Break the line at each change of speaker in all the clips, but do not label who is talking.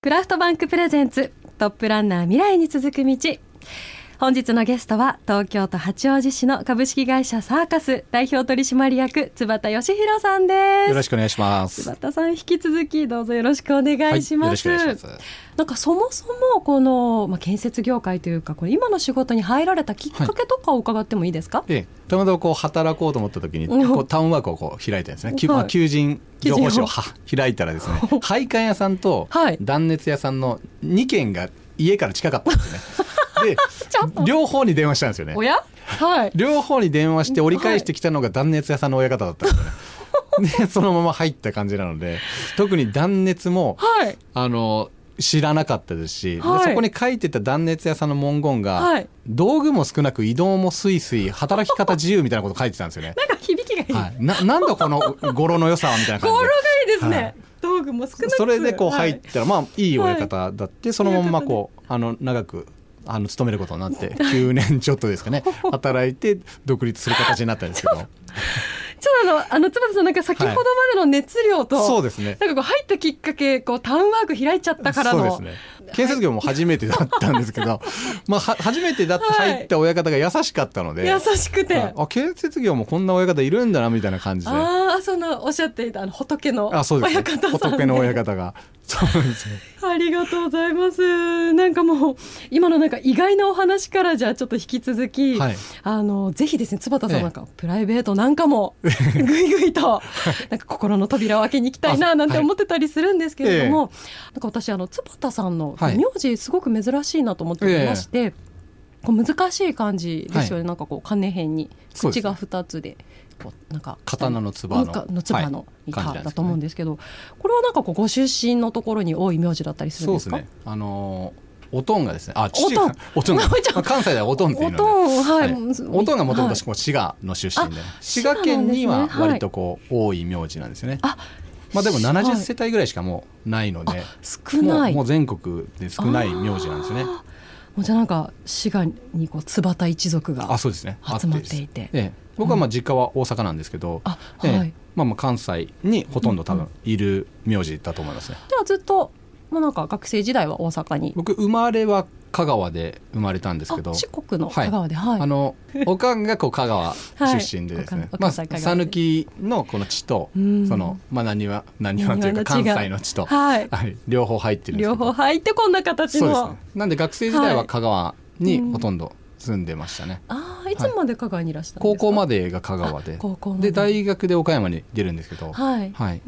クラフトバンクプレゼンツトップランナー未来に続く道。本日のゲストは東京都八王子市の株式会社サーカス代表取締役津畑義弘さんです。
よろしくお願いします。
津畑さん引き続きどうぞよろしくお願いします、なんかそもそもこの、まあ、建設業界というかこれ今の仕事に入られたきっかけとかを伺ってもいいですか、はい、
ええ、たまたまこう働こうと思った時にこうタウンワークをこう開いたんですね、はい、求人情報誌をは開いたらですね 配管屋さんと断熱屋さんの2軒が家から近かったんですね。で 両方に電話したんですよね。はい、両方に電話して折り返してきたのが断熱屋さんの親方だったんですよね。でそのまま入った感じなので特に断熱も、はい、あの知らなかったですし、はい、そこに書いてた断熱屋さんの文言が、はい、道具も少なく移動もスイスイ働き方自由みたいなこと書いてたんですよね。
なんか響きがいい。はい、
ななんだこの語呂の良さはみたいな感じ
で。語呂がいいですね。道具も少なく。
それでこう入ったら、まあいい親方だって、そのままこうあの長くあの勤めることになって9年ちょっとですかね 働いて独立する形になったんですけど。
ちょっとあの、あの、つばさん、なんか先ほどまでの熱量と、はい、
そうですね。
なんかこう入ったきっかけ、こうタウンワーク開いちゃったからの。
そうですね。建設業も初めてだったんですけど、まあ、は初めてだって入った親方が優しかったので、
優しくて、
あ建設業もこんな親方いるんだなみたいな感じで。
ああそのおっしゃっていたあの仏の親方さん、ね、
仏の親方が。そうですね。
ありがとうございます。なんかもう今のなんか意外なお話からじゃあちょっと引き続き、はい、あのぜひですね坪田さんなんか、プライベートなんかも ぐいぐいとなんか心の扉を開けに行きたいななんて思ってたりするんですけれども、はい、なんか私あの坪田さんの名字すごく珍しいなと思ってまして、えこう難しい感じですよね、はい、なんかこう金辺に口が2つで。こうなんか
刀のつばの
のつばのい。かだと思うんですけど、はいね、これはなんかこうご出身のところに多い名字だったりするんですか？すね。
あのーおとんがですね、あ、父が、おとん、関西ではおとんっていうので、はい、おとんがもともと滋賀の出身で、滋賀県には割とこう多い名字なんですよね。あ、まあでも70世帯ぐらいしかもうないので、
少ない。
もう全国で少ない名字なんですよね。も
うじゃなんか滋賀にこう津畑一族が集まっていて、え
え、僕はまあ実家は大阪なんですけど、うん、はい、まあまあ関西にほとんど多分いる名字だと思いますね。
ではずっともうなんか学生時代は大阪に。
僕生まれは香川で生まれたんですけど。
四国の香川で、はい、
あの おかんがこう香川出身でですね、はい、まあ讃岐のこの地とそのまあ何は何はというか関西の地と、はい、はい、両方入ってる
両方入ってこんな形の、
ね、なんで学生時代は香川にほとんど住んでましたね、
ああいつまで香川にいらした
高校までが香川で。で。大学で岡山に出るんですけど。はい、はい、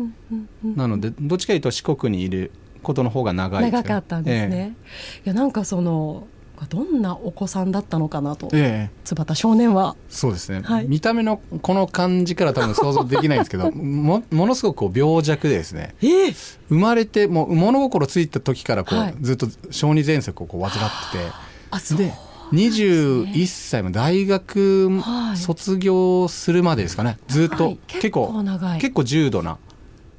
なのでどっちかというと四国にいることの方が長い
長かったんですね、ええ、いやなんかそのどんなお子さんだったのかなと、ええ、津畑少年は。
そうですね、はい、見た目のこの感じから多分想像できないんですけど もものすごくこう病弱でですね、ええ、生まれてもう物心ついた時からこう、はい、ずっと小児喘息をこう患ってて。あそうで21歳も大学卒業するまでですかね、ずっと。結構結構重度な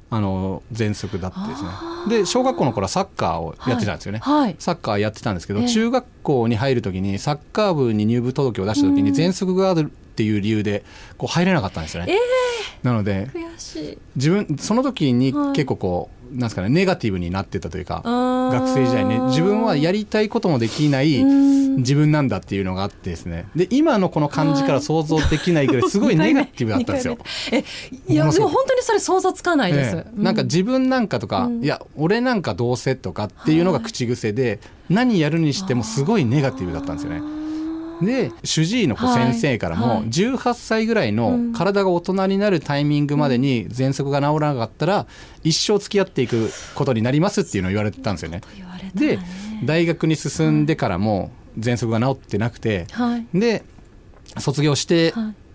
あの喘息だってですねで小学校の頃はサッカーをやってたんですよね、はい、サッカーやってたんですけど、えー、中学校に入る時にサッカー部に入部届を出した時に喘息があるっていう理由でこう入れなかったんですよね、えー、なので自分その時に結構こう、なんですかねネガティブになってたというか学生時代ね。自分はやりたいこともできない自分なんだっていうのがあってですね。で今のこの感じから想像できないぐらいすごい ネガティブだったんですよ。
えいやでも本当にそれ想像つかないです。
えなんか自分なんかとか、うん、いや俺なんかどうせとかっていうのが口癖で何やるにしてもすごいネガティブだったんですよね。で主治医の先生からも18歳ぐらいの体が大人になるタイミングまでに喘息が治らなかったら一生付き合っていくことになりますっていうのを言われてたんですよね。で大学に進んでからも喘息が治ってなくて、で卒業して、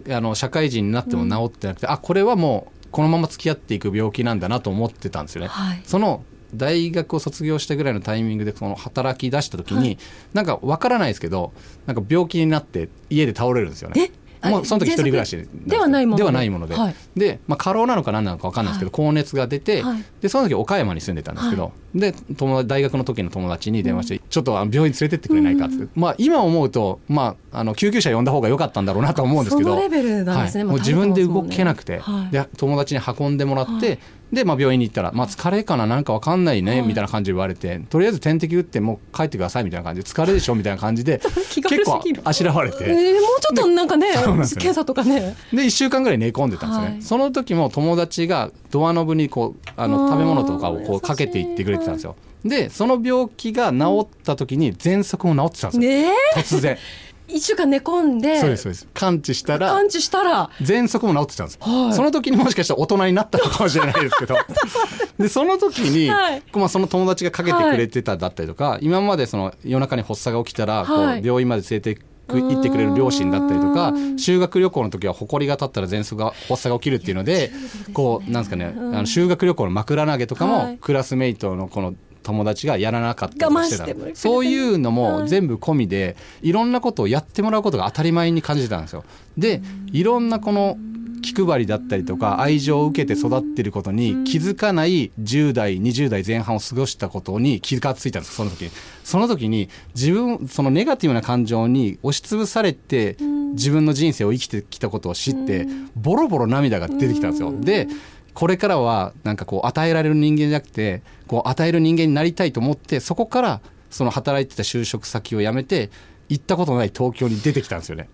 あの社会人になっても治ってなくて、あこれはもうこのまま付き合っていく病気なんだなと思ってたんですよね。その大学を卒業したぐらいのタイミングでその働き出した時に、はい、なんか分からないですけどなんか病気になって家で倒れるんですよね。もうその時一人暮らし
ではないもの
で。ではないもので、はい、で、まあ、過労なのか何なのか分かんないですけど、はい、高熱が出て、はい、でその時岡山に住んでたんですけど、で友達大学の時の友達に電話して、ちょっちょっと病院連れてってくれないかって、うん、まあ今思うと、まあ、あの救急車呼んだ方が良かったんだろうなと思うんですけど、もう自分で動けなくて、はい、で友達に運んでもらって、で、まあ、病院に行ったら、まあ、疲れかな、なんかわかんないね、みたいな感じで言われて、とりあえず点滴打って、もう帰ってくださいみたいな感じで、疲れでしょみたいな感じで、結構あしらわれて、え
ー、もうちょっとなんかね、検査とかね。
で、1週間ぐらい寝込んでたんですね。はい、その時も友達がドアノブにこう、あの食べ物とかをこうかけていってくれてたんですよ。で、その病気が治った時に、喘息も治ってたんですよ。ね、突然。
一週間寝込んで。
そうですそうです。完治したら
完治したら。
喘息も治ってたんです、はい、その時にもしかしたら大人になったのかもしれないですけど。でその時に、はい、まあ、その友達がかけてくれてただったりとか、はい、今までその夜中に発作が起きたら、こう病院まで連れて行ってくれる両親だったりとか修学旅行の時は埃が立ったら喘息が発作が起きるっていうので こうなんですかねあの修学旅行の枕投げとかもクラスメイトのこの友達がやらなかったりしてたそういうのも全部込みでいろんなことをやってもらうことが当たり前に感じてたんですよ。でいろんなこの気配りだったりとか愛情を受けて育ってることに気づかない10代20代前半を過ごしたことに気がついたんですその時。にその時に自分そのネガティブな感情に押しつぶされて自分の人生を生きてきたことを知ってボロボロ涙が出てきたんですよ。でこれからはなんかこう与えられる人間じゃなくてこう与える人間になりたいと思ってそこからその働いてた就職先を辞めて行ったことのない東京に出てきたんですよね。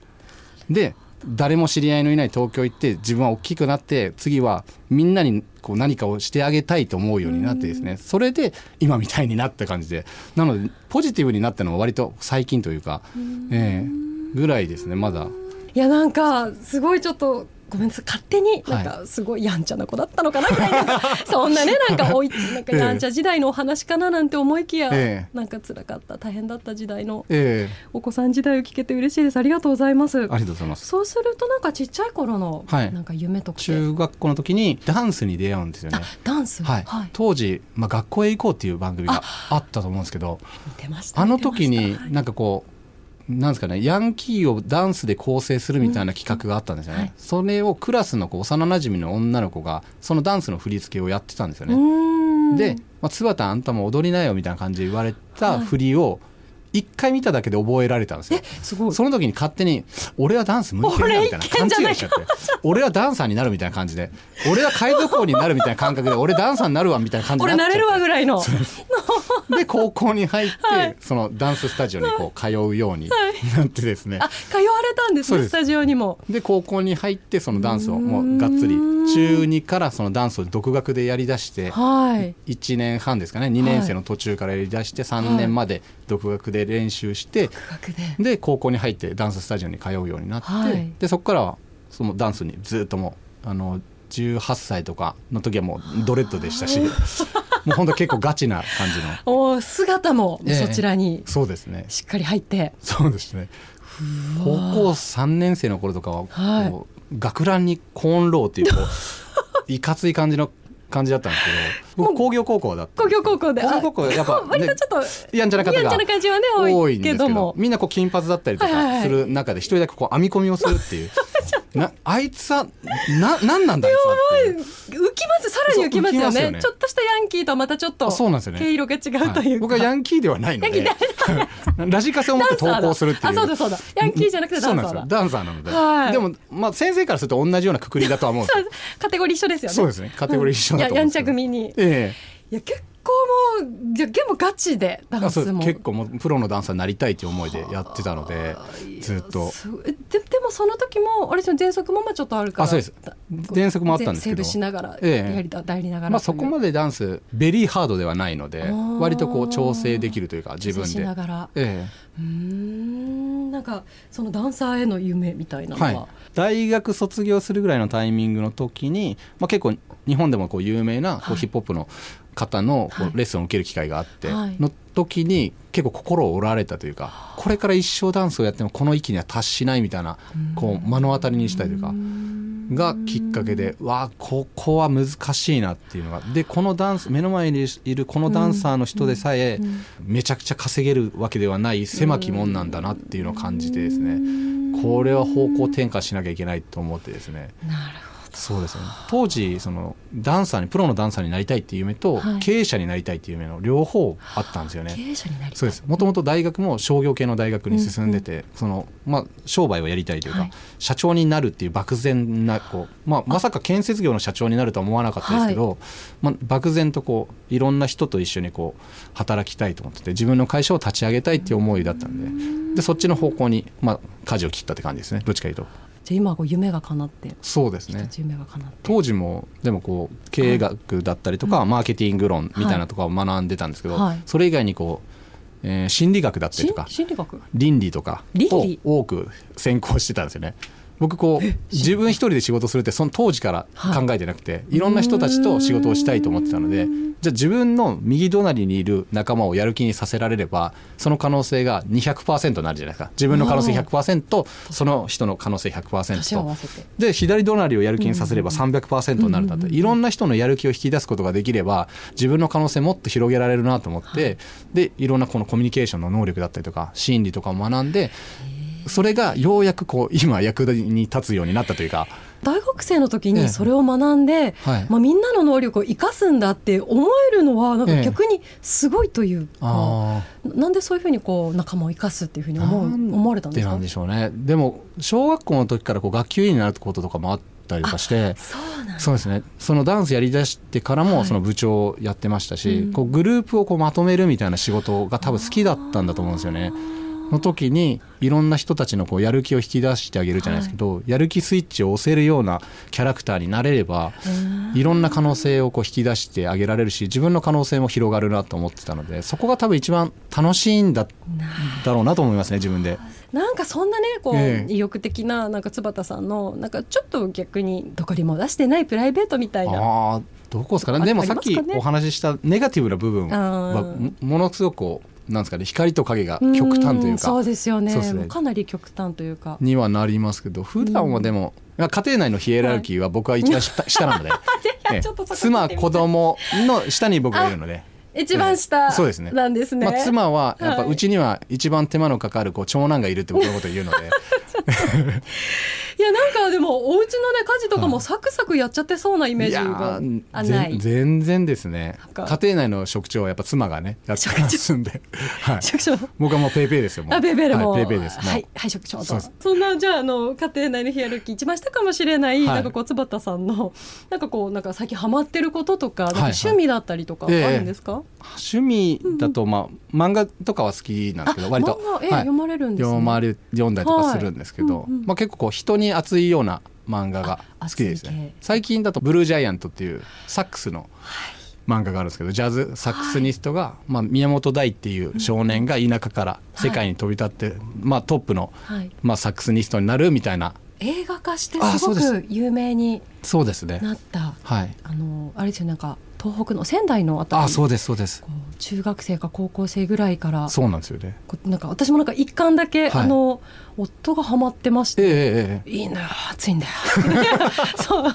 で誰も知り合いのいない東京行って自分は大きくなって次はみんなにこう何かをしてあげたいと思うようになってですねそれで今みたいになった感じで。なのでポジティブになったのは割と最近というか、えー、ぐらいですねまだ。
いやなんかすごいちょっとごめんなさい勝手になんかすごいやんちゃな子だったのかなみたいな、はい、そんなねなんかおいなんかやんちゃ時代のお話かななんて思いきや、ええ、なんか辛かった大変だった時代のお子さん時代を聞けて嬉しいです。ありがとうございます。あ
りがとうございます。
そうするとなんかちっちゃい頃のなんか夢とか、
はい、中学校の時にダンスに出会うんですよね。
ダンス、
はい、はい、当時、まあ、学校へ行こうっていう番組があったと思うんですけどあの時になんかこうなんですかね、ヤンキーをダンスで構成するみたいな企画があったんですよね。うんはい、それをクラスのこう幼なじみの女の子が、そのダンスの振り付けをやってたんですよね。で、まあ、津田あんたも踊りなよみたいな感じで言われた振りを、一回見ただけで覚えられたんですよ。すごいその時に勝手に、俺はダンス向いてるみたいな勘違いしちゃって、俺はダンサーになるみたいな感じで、俺は海賊王になるみたいな感覚で、俺ダンサーになるわみたいな感じで。
俺なれるわぐらいの。
で、高校に入って、はい、そのダンススタジオにこう通うようになってですね。
あ、通われたんですね、スタジオにも。
で、高校に入って、そのダンスをもうがっつり、中2からそのダンスを独学でやりだして、はい、1年半ですかね、2年生の途中からやりだして、3年まで独学で練習して、で。高校に入ってダンススタジオに通うようになって、はい、でそこからはそのダンスにずっともうあの18歳とかの時はもうドレッドでしたし もう本当結構ガチな感じ
の。お姿もそちらに、
えそうですね。
しっかり入って。
そうですね。高校3年生の頃とかは、はい、学ランにコーンローっていうこう いかつい感じの感じだったんですけど僕工業高校だった
工業高校で
工業高校やっぱ、
ね、割とちょっと
やんちゃな方が
多いんですけど
みんなこう金髪だったりとかする中で一人だけこう編み込みをするっていう。なあいつはな何なんだあい
つは浮きますさらに浮きますよね、ね、ちょっとしたヤンキーとはまたちょっと毛色が違うというか、はい、
僕はヤンキーではないので ラジカセを持って投稿するっていう。あ
そうだそうだ。ヤンキーじゃなくてダンサーだ。
ダンサーなので、はい、でもまあ先生からすると同じようなくくりだとは思うんです
カテゴリー一緒ですよね
そうですねカテゴリー一緒だと思
うん、やんちゃ組に。ええ。いや結構もじゃ結構ガチでダンスも。
結構もプロのダンサーになりたいという思いでやってたのでずっと。
ででもその時もあれですよ喘息もまあちょっとあるから。あ
そうです。喘息もあったんですけど。
セーブしながらやり、ええ、代理ながら
まあそこまでダンスベリーハードではないので割とこう調整できるというか自分で。し
ながら、ええ、うんなんかそのダンサーへの夢みたいなのは、はい、
大学卒業するぐらいのタイミングの時に、まあ、結構日本でもこう有名なこうヒップホップの方のこうレッスンを受ける機会があって、の時に結構心を折られたというかこれから一生ダンスをやってもこの域には達しないみたいなこう目の当たりにしたりとかがきっかけでわあここは難しいなっていうのがでこのダンス目の前にいるこのダンサーの人でさえめちゃくちゃ稼げるわけではない狭き門なんだなっていうのを感じてですねこれは方向転換しなきゃいけないと思ってですね。
なるほど
そうですね。当時そのダンサーにプロのダンサーになりたいっていう夢と、はい、経営者になりたいっていう夢の両方あったんですよね。
経営者になり
そうです。もともと大学も商業系の大学に進んでて、うん。うん、そのまあ、商売をやりたいというか、はい、社長になるっていう漠然なこう、まあ、まさか建設業の社長になるとは思わなかったですけど、はい、まあ、漠然とこういろんな人と一緒にこう働きたいと思ってて自分の会社を立ち上げたいっていう思いだったんででそっちの方向に、まあ、舵を切ったって感じですね。どっちかいうと。
じゃ今こう夢が叶って
そうですね。
夢が叶って。
当時もでもこう経営学だったりとか、はい、マーケティング論みたいなとかを学んでたんですけど、はい、それ以外にこう、えー、心理学だったりとか
心理学？
倫理とかを多く専攻してたんですよね。僕こう自分一人で仕事するってその当時から考えてなくて、い、ろんな人たちと仕事をしたいと思ってたのでじゃあ自分の右隣にいる仲間をやる気にさせられればその可能性が200%になるじゃないですか。自分の可能性100%その人の可能性100%で左隣をやる気にさせれば300%になるんだって。いろんな人のやる気を引き出すことができれば自分の可能性もっと広げられるなと思ってでいろんなこのコミュニケーションの能力だったりとか心理とかを学んでそれがようやくこう今役に立つようになったというか。
大学生の時にそれを学んで、ええはい、まあ、みんなの能力を生かすんだって思えるのはなんか逆にすごいというか、え、なんでそういうふうにこう仲間を生かすっていうふうに思う思われたんですか
なんでしょうね。でも小学校の時からこう学級委員になることとかもあったりとかしてそうですね。そのダンスやりだしてからもその部長をやってましたし、はいこうグループをこうまとめるみたいな仕事が多分好きだったんだと思うんですよね。の時にいろんな人たちのこうやる気を引き出してあげるじゃないですけど、はい、やる気スイッチを押せるようなキャラクターになれればいろんな可能性をこう引き出してあげられるし自分の可能性も広がるなと思ってたのでそこが多分一番楽しいんだだろうなと思いますね自分で。
なんかそんなねこう、え意欲的ななんか津畑さんのなんかちょっと逆にどこにも出してないプライベートみたいな。
あどこですかね。でもさっきお話ししたネガティブな部分はものすごくこうなんですかね光と影が極端というか。
そうですよね、ね、かなり極端というか。
にはなりますけど普段はでも、家庭内のヒエラルキーは僕は一番下, 下なので、ね、妻子供の下に僕がいるので。
一番下そうですね。なんですね、
まあ、妻はやっぱうちには一番手間のかかるこう長男がいるって僕のことを言うので
いやなんかでもお家のね家事とかもサクサクやっちゃってそうなイメージがあない。
全然ですね。家庭内の職長はやっぱ妻がねやってますんで、はい、職長。僕はもうペーペーですよ
あペーペーでも、
はい、ペーペーです。
はいはい職長と。そんなじゃああの家庭内のヒエラルキー一番下かもしれない、はい、なんかこう鍔田さんのなんかこうなんか最近ハマってることとか趣味だったりとかあるんですか、はいはい
え。ー、趣味だとまあ漫画とかは好きなんですけど割と、
えー、読まれるんです、ね、
読まれ読んだりとかするんですけど、うんうん、まあ結構こう人に熱いような漫画が好きですね。最近だと「ブルージャイアント」っていうサックスの漫画があるんですけどジャズサックスニストが、はい、まあ、宮本大っていう少年が田舎から世界に飛び立って、はい、まあ、トップの、はい、まあ、サックスニストになるみたいな。
映画化してす。ごく有名に
そうですね。
なった。はい。あのあれですよなんか東北の仙台のあたり。
あそうですそうです
中学生か高校生ぐらいから
そうなんですよね。
なんか私もなんか一巻だけ、はい、あの夫がハマってまして、えー、いいんだよ暑いんだよ。
そう。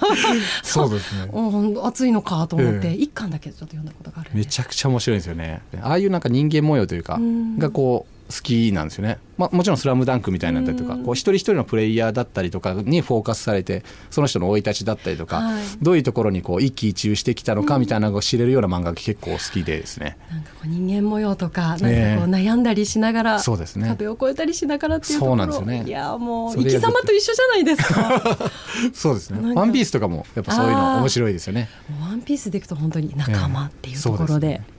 そうですね、
うん、暑いのかと思って、一巻だけちょっと読んだことがある
めちゃくちゃ面白いですよね。ああいうなんか人間模様というかがこう好きなんですよね、まあ、もちろん「スラムダンクみたいなったりとかこう一人一人のプレイヤーだったりとかにフォーカスされてその人の生い立ちだったりとか、はい、どういうところにこう一喜一憂してきたのかみたいなのを知れるような漫画が結構好きでですね、
なんかこう人間模様とかなんかこう悩んだりしながら、そうですね、壁を越えたりしながらっていうところ。そうなんですよね。いやもう生き様と一緒じゃないですか。
そうですね「ワンピースとかもやっぱそういうの面白いですよね。
ワンピースでいくと本当に仲間っていうところで、えー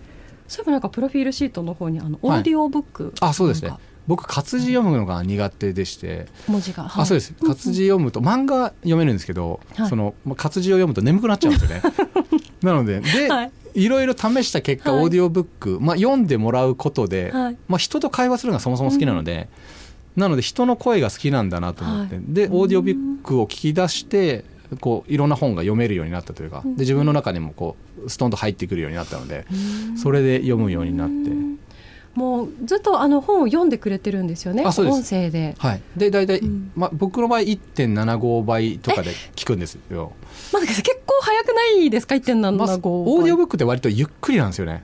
そういえばなんかプロフィールシートの方にあのオーディオブック、はい、
あそうですね。僕活字読むのが苦手でして。
文字が、
はい、あそうです。活字読むと漫画読めるんですけど、はい、その活字を読むと眠くなっちゃうんですよね。なのでで、はい、いろいろ試した結果、オーディオブック、まあ、読んでもらうことで、まあ、人と会話するのがそもそも好きなので、うん、なので人の声が好きなんだなと思って、でオーディオブックを聞き出してこういろんな本が読めるようになったというかで自分の中にもこうストンと入ってくるようになったのでそれで読むようになって。
もうずっとあの本を読んでくれてるんですよね音声で。
はい、で大体、うん、まあ、僕の場合1.75倍とかで聞くんですよ。
まあ、結構早くないですか？1.75倍、まあ、
オーディオブックって割とゆっくりなんですよね。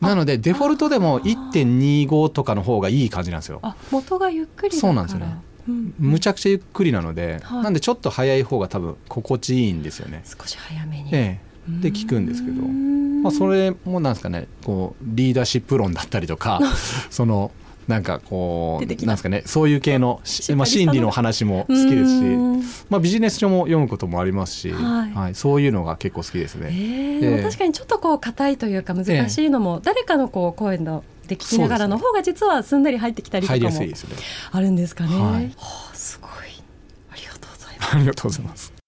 なのでデフォルトでも1.25とかの方がいい感じなんですよ。
あ元がゆっくり
そうなんですよね。むちゃくちゃゆっくりなので、はい、なんでちょっと早い方が多分心地いいんですよね。
少し早めに、
ええ、で聞くんですけど、まあ、それもなんですかねこうリーダーシップ論だったりとか そのなんかこうなんですかねそういう系の、まあ、心理の話も好きですし、まあ、ビジネス書も読むこともありますし、はい、はい、そういうのが結構好きですね。え
ー、えー、確かにちょっとこう硬いというか難しいのも、誰かのこう声ので聞きながらの方が実はすんなり入ってきたりとかもあるんですかね。はい、はあ、すごいありがとうございます。
ありがとうございます。